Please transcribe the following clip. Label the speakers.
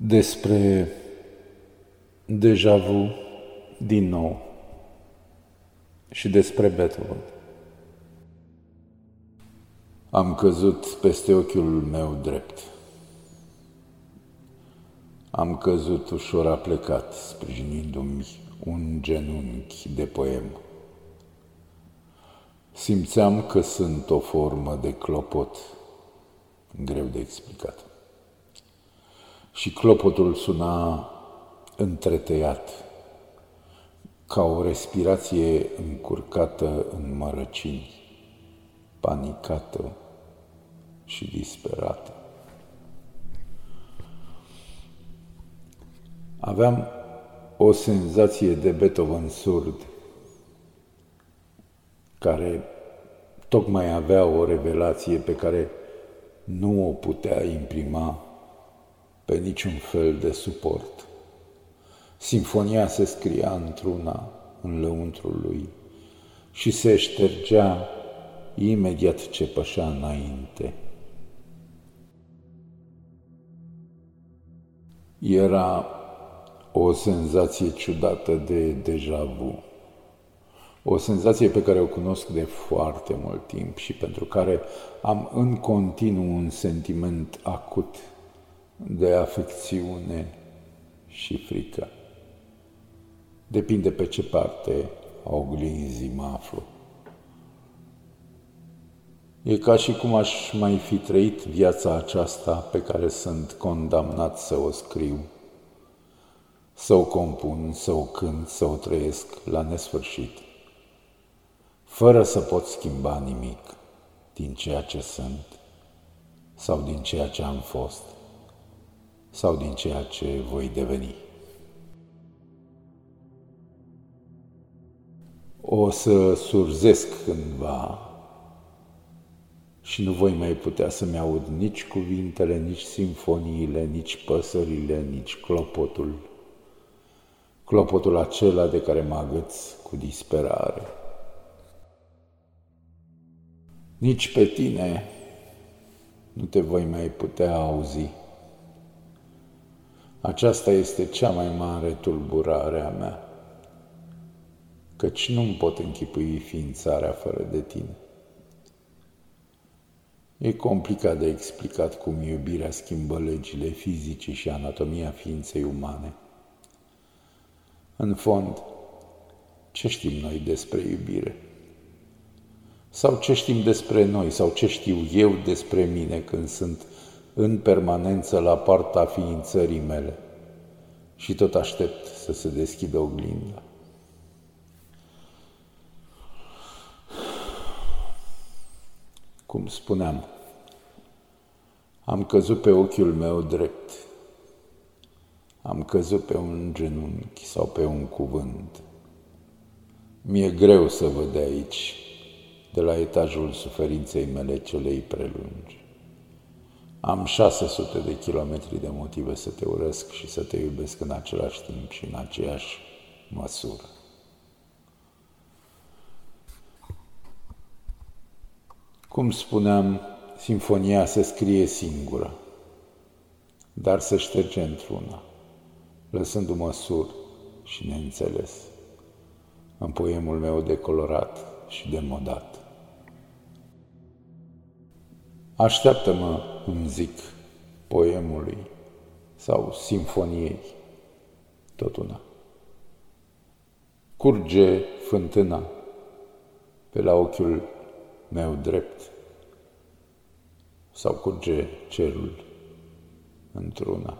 Speaker 1: despre deja vu din nou și despre Beethoven. Am căzut peste ochiul meu drept. Am căzut ușor aplecat, sprijinindu-mi un genunchi de poem. Simțeam că sunt o formă de clopot, greu de explicat și clopotul suna întretăiat, ca o respirație încurcată în mărăcini, panicată și disperată. Aveam o senzație de Beethoven surd, care tocmai avea o revelație pe care nu o putea imprima pe niciun fel de suport. Sinfonia se scria într-una în lăuntrul lui și se ștergea imediat ce pășea înainte. Era o senzație ciudată de deja vu. O senzație pe care o cunosc de foarte mult timp și pentru care am în continuu un sentiment acut de afecțiune și frică. Depinde pe ce parte a oglinzii mă aflu. E ca și cum aș mai fi trăit viața aceasta pe care sunt condamnat să o scriu, să o compun, să o cânt, să o trăiesc la nesfârșit, fără să pot schimba nimic din ceea ce sunt sau din ceea ce am fost sau din ceea ce voi deveni. O să surzesc cândva și nu voi mai putea să-mi aud nici cuvintele, nici simfoniile, nici păsările, nici clopotul. Clopotul acela de care mă agăț cu disperare. Nici pe tine nu te voi mai putea auzi. Aceasta este cea mai mare tulburare a mea, căci nu-mi pot închipui ființarea fără de tine. E complicat de explicat cum iubirea schimbă legile fizice și anatomia ființei umane. În fond, ce știm noi despre iubire? Sau ce știm despre noi, sau ce știu eu despre mine când sunt în permanență la partea ființării mele și tot aștept să se deschidă oglinda. Cum spuneam, am căzut pe ochiul meu drept, am căzut pe un genunchi sau pe un cuvânt. Mi-e greu să văd de aici, de la etajul suferinței mele celei prelungi. Am 600 de kilometri de motive să te urăsc și să te iubesc în același timp și în aceeași măsură. Cum spuneam, sinfonia se scrie singură, dar se șterge într-una, lăsându-mă sur și neînțeles în poemul meu decolorat și demodat. Așteaptă-mă, îmi zic, poemului sau simfoniei, tot una. Curge fântâna pe la ochiul meu drept sau curge cerul într-una.